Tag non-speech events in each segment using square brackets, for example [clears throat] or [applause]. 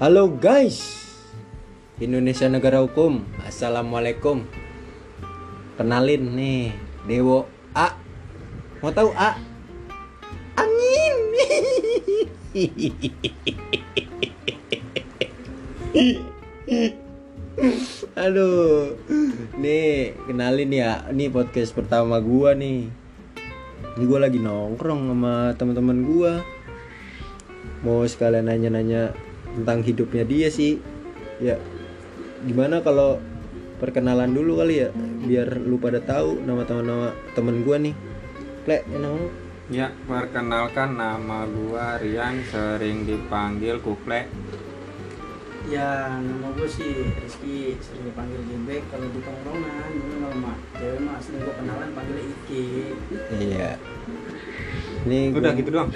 Halo guys. Indonesia negara hukum. Assalamualaikum. Kenalin nih Dewo A. Mau tahu A? Angin. [laughs] Aduh Nih kenalin ya. Ini podcast pertama gua nih. Ini gua lagi nongkrong sama teman-teman gua. Mau sekalian nanya-nanya tentang hidupnya dia sih Ya Gimana kalau perkenalan dulu kali ya Biar lu pada tahu nama teman-nama temen gua nih Plek, ya nama lu? Ya, perkenalkan nama gua Rian, sering dipanggil Kukle. Ya, nama gue sih Rizky, sering dipanggil Gebek kalau di tongkrongan dulu nama cewek mah sering gue kenalan panggilnya Iki. Iya Ini Udah gua- gitu doang.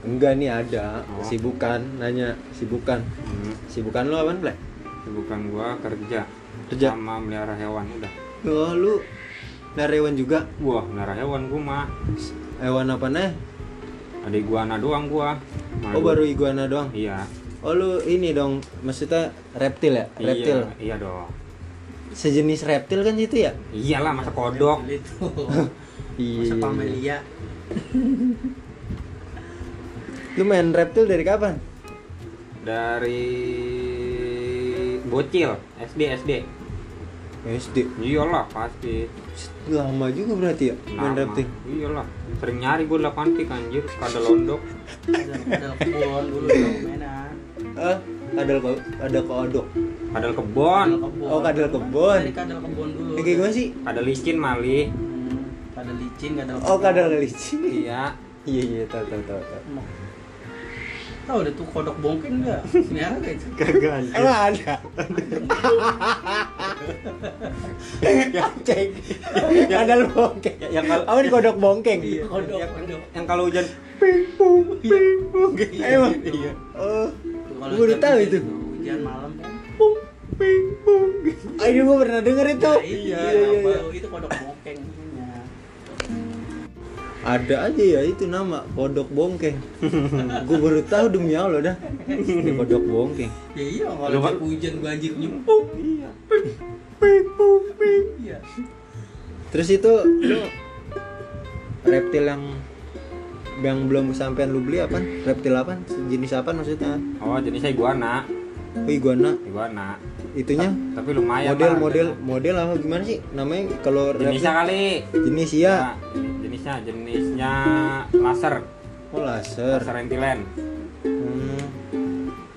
Enggak nih ada Oh. Sibukan Nanya Sibukan Hmm, Sibukan lu apaan Plek? bukan gua kerja. Kerja? sama melihara hewan udah. Oh lu Narewan juga Wah, melihara hewan gua mah. Hewan apa nih? Ada iguana doang gua. Nah, Oh baru iguana doang Iya. Oh lu ini dong Maksudnya reptil ya? Reptil Iya, iya dong. Sejenis reptil kan itu ya? Iyalah masa kodok. Itu. [laughs] Iya Masa Pamelia. [laughs] Lu main reptil dari kapan? Dari bocil, SD SD. SD Iyalah pasti. Lama juga berarti ya main Nama. reptil Iyalah. Sering nyari gua 8 pik anjir, kada londok. Ada ada kebun dulu mainan. Ah, kadal ko ada kodok Kadal kebon, kebun. Oh, kadal kebun. Dari kadal kebun dulu. Kayak gimana sih? kada licin mali. Hmm, kadal licin, kadal Oh kadal licin Iya. Iya iya tahu tahu tahu tahu. Emang. Tahu deh tuh kodok bongking enggak? Melihara kayak itu. Kagak Emang ada? [laughs] yang cek kadal bongkeng yang kalau apa nih kodok bongkeng Iya, kodok, kodok. yang kalau hujan ping pong ping pong emang iya oh Tuh, kalau gue udah tahu itu Hujan malam kan. pong ping pong ayo gue pernah denger itu iya iya, iya iya itu kodok bongkeng. Ada aja ya itu nama kodok bongkeng. [laughs] Gue baru tahu demi allah dah. Ini kodok bongkeng. Ya iya, kalau hujan banjir nyempung. iya ping pong ping Iya. terus itu lu reptil yang yang belum sampean lu beli apa reptil apa jenis apa maksudnya? Oh jenisnya iguana. Oh iguana. Iguana. Itunya? Tapi lumayan model lah, model harganya. model apa? Gimana sih? Namanya kalau jenisnya kali. Jenis ya Nah, jenisnya jenisnya laser. Oh laser. Laser antilen hmm,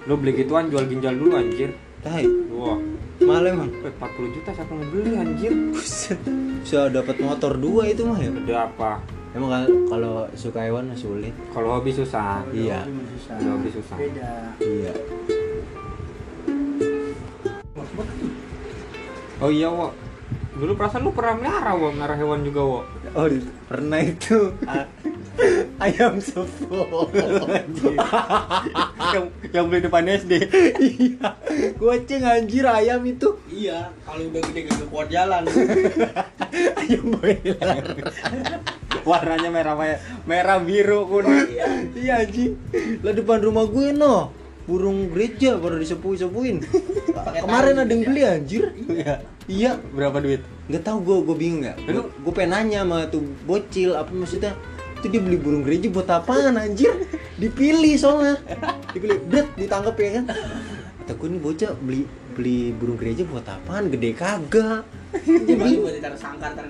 lu beli gituan jual ginjal dulu anjir. Tai. Wah. Mahal emang? Eh, 40 juta siapa mau beli anjir? Buset. bisa dapat motor dua itu mah ya? Udah apa? Emang kal- kalau suka hewan sulit. Kalau hobi susah. Iya. Lebih susah. Kalau lebih susah. Beda. iya. Oh iya wo dulu perasaan lu pernah melihara wo. Melihara hewan juga wo. Oh di- pernah itu. A- [laughs] ayam sepo [laughs] yang yang beli depan SD [laughs] iya. Kucing anjir ayam itu. Iya, kalau udah gede gak kuat jalan. ayam boiler. Warnanya merah merah, merah biru kuning iya. Anjing. Lah depan rumah gue no burung gereja baru disepuin-sepuin kemarin ada yang beli anjir. Iya. Iya berapa duit? Nggak tahu gue gue bingung ya gue, gue pengen nanya sama tuh bocil apa maksudnya? Itu dia beli burung gereja buat apaan anjir? Dipilih soalnya. Dipilih. Bret ditangkap ya kan? Kata gue nih bocah beli beli burung gereja buat apaan? Gede kagak. Jadi buat ditaruh sangkar ntar.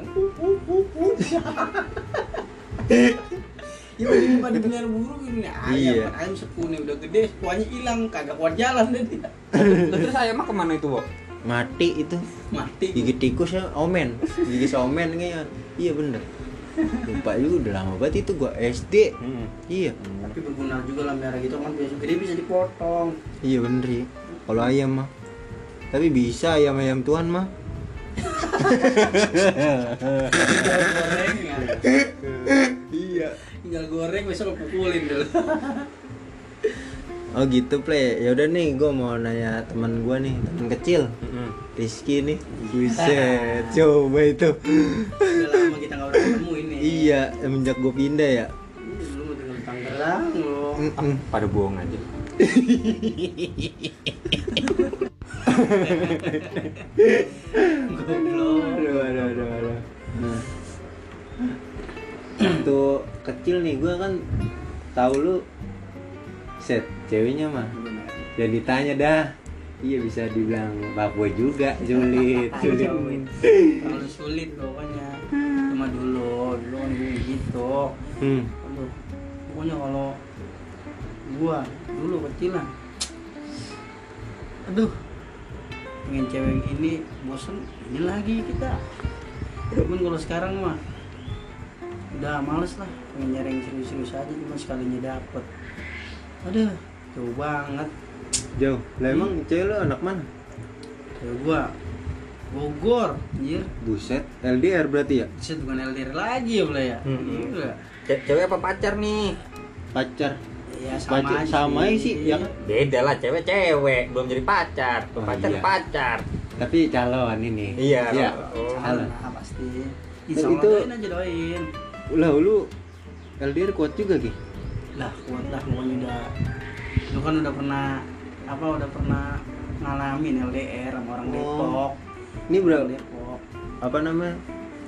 Iya, ini pada benar burung ini ayam. Iya. kan ayam sepu nih udah gede, sepuanya hilang, kagak kuat jalan deh dia. Terus ayam mah ke mana itu wo mati itu Mati. gigit tikus ya omen gigit omen kayaknya iya bener lupa juga udah lama banget itu gua SD hmm. iya Tapi berguna juga lah merah gitu kan biasa gede bisa dipotong. iya bener ya kalau ayam mah tapi bisa ayam ayam tuan mah ya. iya Tinggal goreng besok lo pukulin dulu. oh gitu play ya udah nih gua mau nanya teman gua nih teman kecil. Rizky nih. Buset [laughs] coba itu. Udah lama kita nggak pernah ketemu ini. iya semenjak gua pindah ya. Lu mau tinggal di Tangerang lo. Mm-mm. [laughs] pada bohong aja. Goblok. Aduh aduh aduh aduh. Nah. Waktu kecil nih gue kan tahu lu set ceweknya mah. Jadi ditanya dah iya bisa dibilang Papua juga sulit. Sulit. terlalu sulit pokoknya. Cuma dulu dulu kan gue gitu. Hmm. aduh pokoknya kalau gua dulu kecilan aduh pengen cewek ini bosen ini lagi kita. Cuman kalau sekarang mah udah males lah. Pengen nyari yang serius-serius aja cuma sekalinya dapet. Aduh jauh banget jauh. Lah emang cewek lu anak mana? Cewek gua. Bogor anjir. Buset. LDR berarti ya? Set bukan LDR lagi ya boleh ya? Hmm. Ce- cewek apa pacar nih? Pacar. Ya sama Pacar- aja sama sih, ya kan? beda lah cewek cewek belum jadi pacar. Oh, pacar iya. pacar. Tapi calon ini. Iya, iya oh. calon. Salah pasti. Nah, Insya Allah itu- doain aja doain. Lah lu LDR kuat juga ki? Lah kuat lah pokoknya udah lu kan udah pernah apa udah pernah ngalamin LDR sama orang Oh. Depok. Ini berapa Depok apa namanya?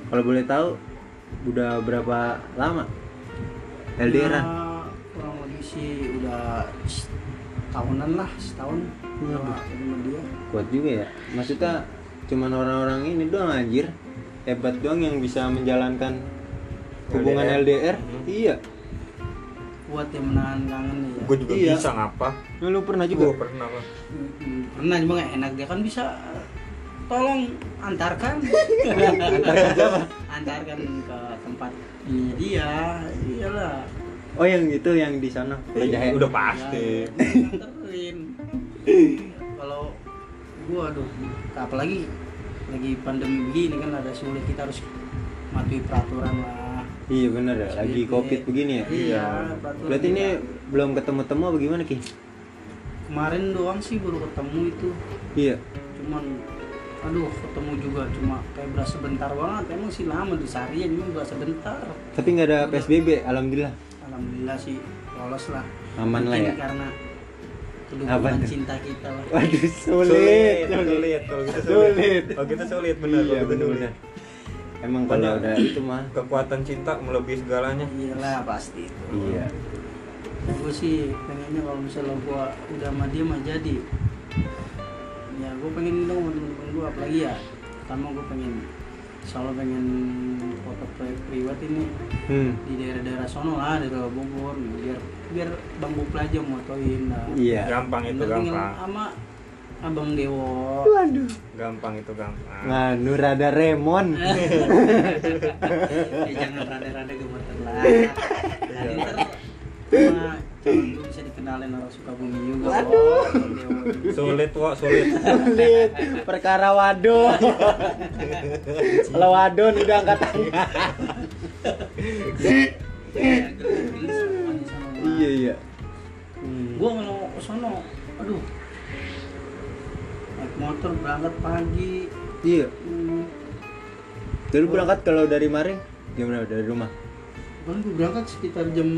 Kalau boleh tahu udah berapa lama? LDRan Ya, kurang lebih sih udah tahunan lah setahun. Sama dia. Kuat juga ya. Maksudnya cuman orang-orang ini doang anjir. Hebat doang yang bisa menjalankan hubungan LDR, LDR. Mhm. iya kuat yang menahan kangen ya. Gue juga Iya. bisa ngapa? Nah, lu pernah juga juga? pernah. Mm, pernah cuma nggak enak. Dia kan bisa tolong antarkan. [laughs] Antarkan ke tempat ininya dia. Iyalah. Oh yang itu yang di sana? Udah jahe udah pasti. Ya, [laughs] kalau gua aduh apalagi lagi pandemi begini kan ada sulit kita harus matuhi peraturan lah iya bener ya. Lagi covid begini ya? iya peraturan berarti ini kita. belum ketemu-temu apa gimana ki? Kemarin doang sih baru ketemu itu. Iya. Cuman aduh ketemu juga cuma kayak berasa sebentar banget. Emang sih lama di seharian cuma berasa sebentar. Tapi nggak ada PSBB alhamdulillah. Alhamdulillah sih lolos lah. Aman lah Mungkin ya? karena tuh? cinta kita lah. Waduh sulit. Sulit kalau gitu sulit. Sulit. kalau gitu sulit bener iya kalau gitu bener-bener. sulit. Emang kalau Banyak. udah itu mah. kekuatan cinta melebihi segalanya. Iyalah pasti itu. Iya. Gue sih pengennya kalau misalnya gue udah sama dia mah jadi. Ya gue pengen dong sama temen-temen gue apalagi ya pertama gue pengen selalu pengen foto pri- pribadi ini. Hmm. di daerah-daerah sono lah daerah Bogor biar biar bang Bupla aja motoin lah iya. Gampang itu gampang. sama abang Dewo. Waduh. Gampang itu gampang. Nganu rada remon. Ya [laughs] jangan rada-rada gemeter lah. [laughs] Cuma bisa dikenalin orang Sukabumi juga. Waduh. Sulit kok sulit. Sulit. Perkara wadon. Kalau wadon udah angkat tangan. Ya, mama. iya iya. Hmm. gua ke sono. Aduh motor berangkat pagi. Iya. Hmm, dulu berangkat kalau dari Maring gimana? Dari rumah? Kan gue berangkat sekitar jam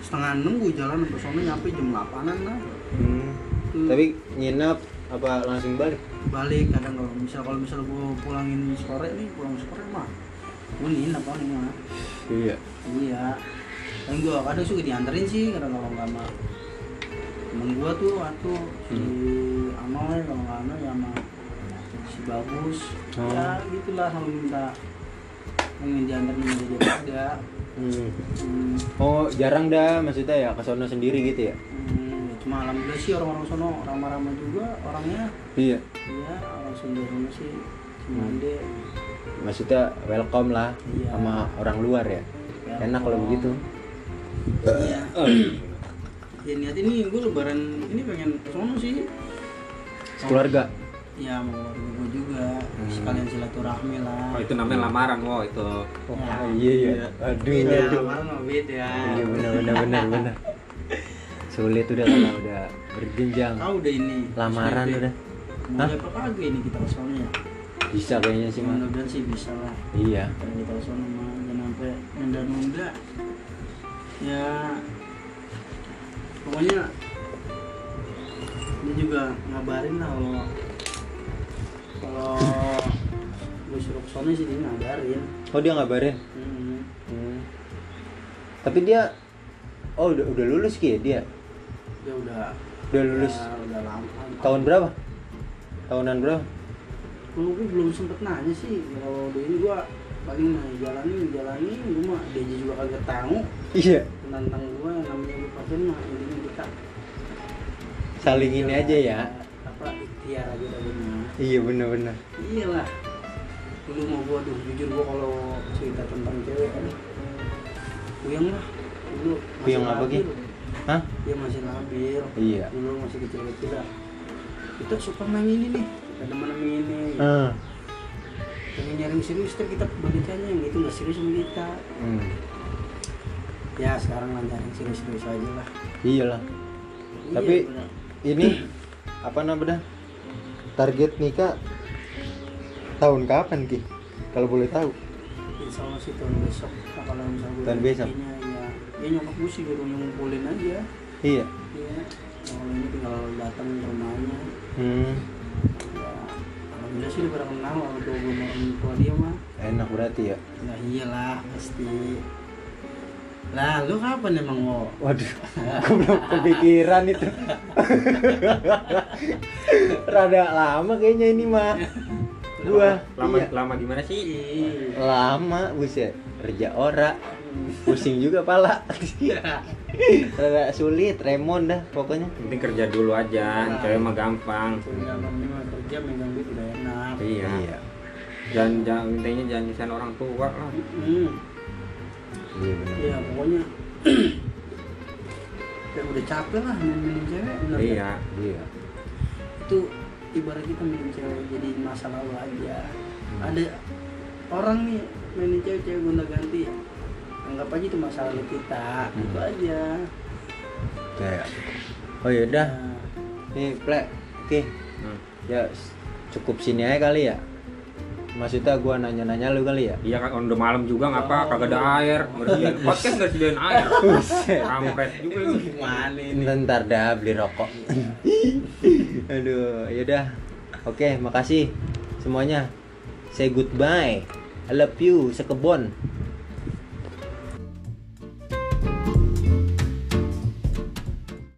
setengah enam gue jalan sampai sono nyampe jam 8an lah. Hmm. Tuh. tapi nginep apa langsung balik? Balik kadang kalau misal kalau misal gue pulangin sore nih pulang sore mah gue nginep paling mah. Iya. Iya. Kan gue kadang suka dianterin sih kadang kalau nggak sama temen tuh atau si Anoy kalau nggak Anoy ya sama si Bagus. Oh. ya gitulah kalau minta ingin dianterin jadi dia ada hmm. hmm, oh jarang dah maksudnya ya ke sono sendiri gitu ya? Hmm, cuma alhamdulillah sih orang-orang sono ramah-ramah juga orangnya. Iya. Iya orang Sunda sono sih Cimande maksudnya welcome lah Iya. sama orang luar ya? Ya, enak kalau begitu. Iya [clears throat] ya niat ini gue lebaran ini pengen sono sih. Keluarga? Ya mau keluarga gue juga. Hmm. sekalian silaturahmi lah. Oh itu namanya lamaran wow itu. Ya. iya. iya aduh beda aduh. lamaran mah beda iya benar benar benar benar. [laughs] Sulit udah kalau udah berjenjang. Tahu deh ini. Lamaran udah. mau Hah? apa kagak ini kita ke sono ya? Bisa kayaknya sih mah mudah-mudahan sih bisa lah. Iya. Kalau kita ke sono mah jangan sampai nunda-nunda. Ya pokoknya dia juga ngabarin lah kalau kalau gue suruh ke sana sih dia ngabarin. Oh dia ngabarin? Hmm. Hmm. tapi dia oh udah udah lulus ki ya dia? Dia udah udah lulus. ya, udah lama. Tahun berapa? Tahunan berapa? Kalau gue belum sempet nanya sih kalau udah ini gue paling nah jalanin jalanin gue mah dia juga kagak tahu. Iya. Tentang gue namanya gue pacaran mah intinya kita saling ini aja ya. Apa? Ikhtiar aja dah benar iya bener-bener. Iyalah. Dulu mau gua tuh jujur gua kalau cerita tentang cewek aduh puyeng lah. Dulu Puyeng apa, labil. hah? Dia masih labil iya. Dulu masih kecil-kecil lah. Kita suka main ini nih. Kita sama ini. Ah pengen nyari serius kita balikannya yang itu nggak serius sama kita. Hmm. Ya sekarang lah nyari serius-serius aja lah iyalah Iya, Tapi- bener. ini apa namanya target nikah tahun kapan ki kalau boleh tahu insya Allah sih tahun besok nah, kalau misalnya Tahun besok? ya ya nyokap gue sih baru ngumpulin aja iya Iya, kalau ini tinggal datang ke rumahnya. hmm. Ya, alhamdulillah sih udah pernah kenal orang tua gue sama orang tua dia mah. enak berarti ya Ya iyalah pasti. Lah, lu kapan emang mau? waduh aku belum kepikiran itu. Rada lama kayaknya ini mah gua lama iya. lama gimana sih? Ih, lama buset. Kerja ora. Pusing juga pala. Rada sulit remon dah pokoknya. Penting kerja dulu aja. Cewek mah gampang. Mah kerja megang duit udah enak. iya. Jangan jangan intinya jangan nyusahin orang tua lah. Hmm, iya benar. Ya pokoknya. [clears throat] Ya udah capek lah main-mainin cewek bener kan? iya iya. Itu ibarat kita main cewek jadi masa lalu aja. Ada orang nih mainin cewek cewek gonta ganti anggap aja itu masa lalu kita itu aja. Kayak oh ya udah Nah, nih plek oke. Hmm. ya cukup sini aja kali ya maksudnya gua nanya-nanya lu kali ya iya kan udah malam juga ngapa kagak ada air bersihin [laughs] podcast nggak sediain air kampret juga ini gimana ini Ntar dah beli rokok. [laughs] Aduh, yaudah. Oke, makasih semuanya. Say goodbye. I love you, sekebon.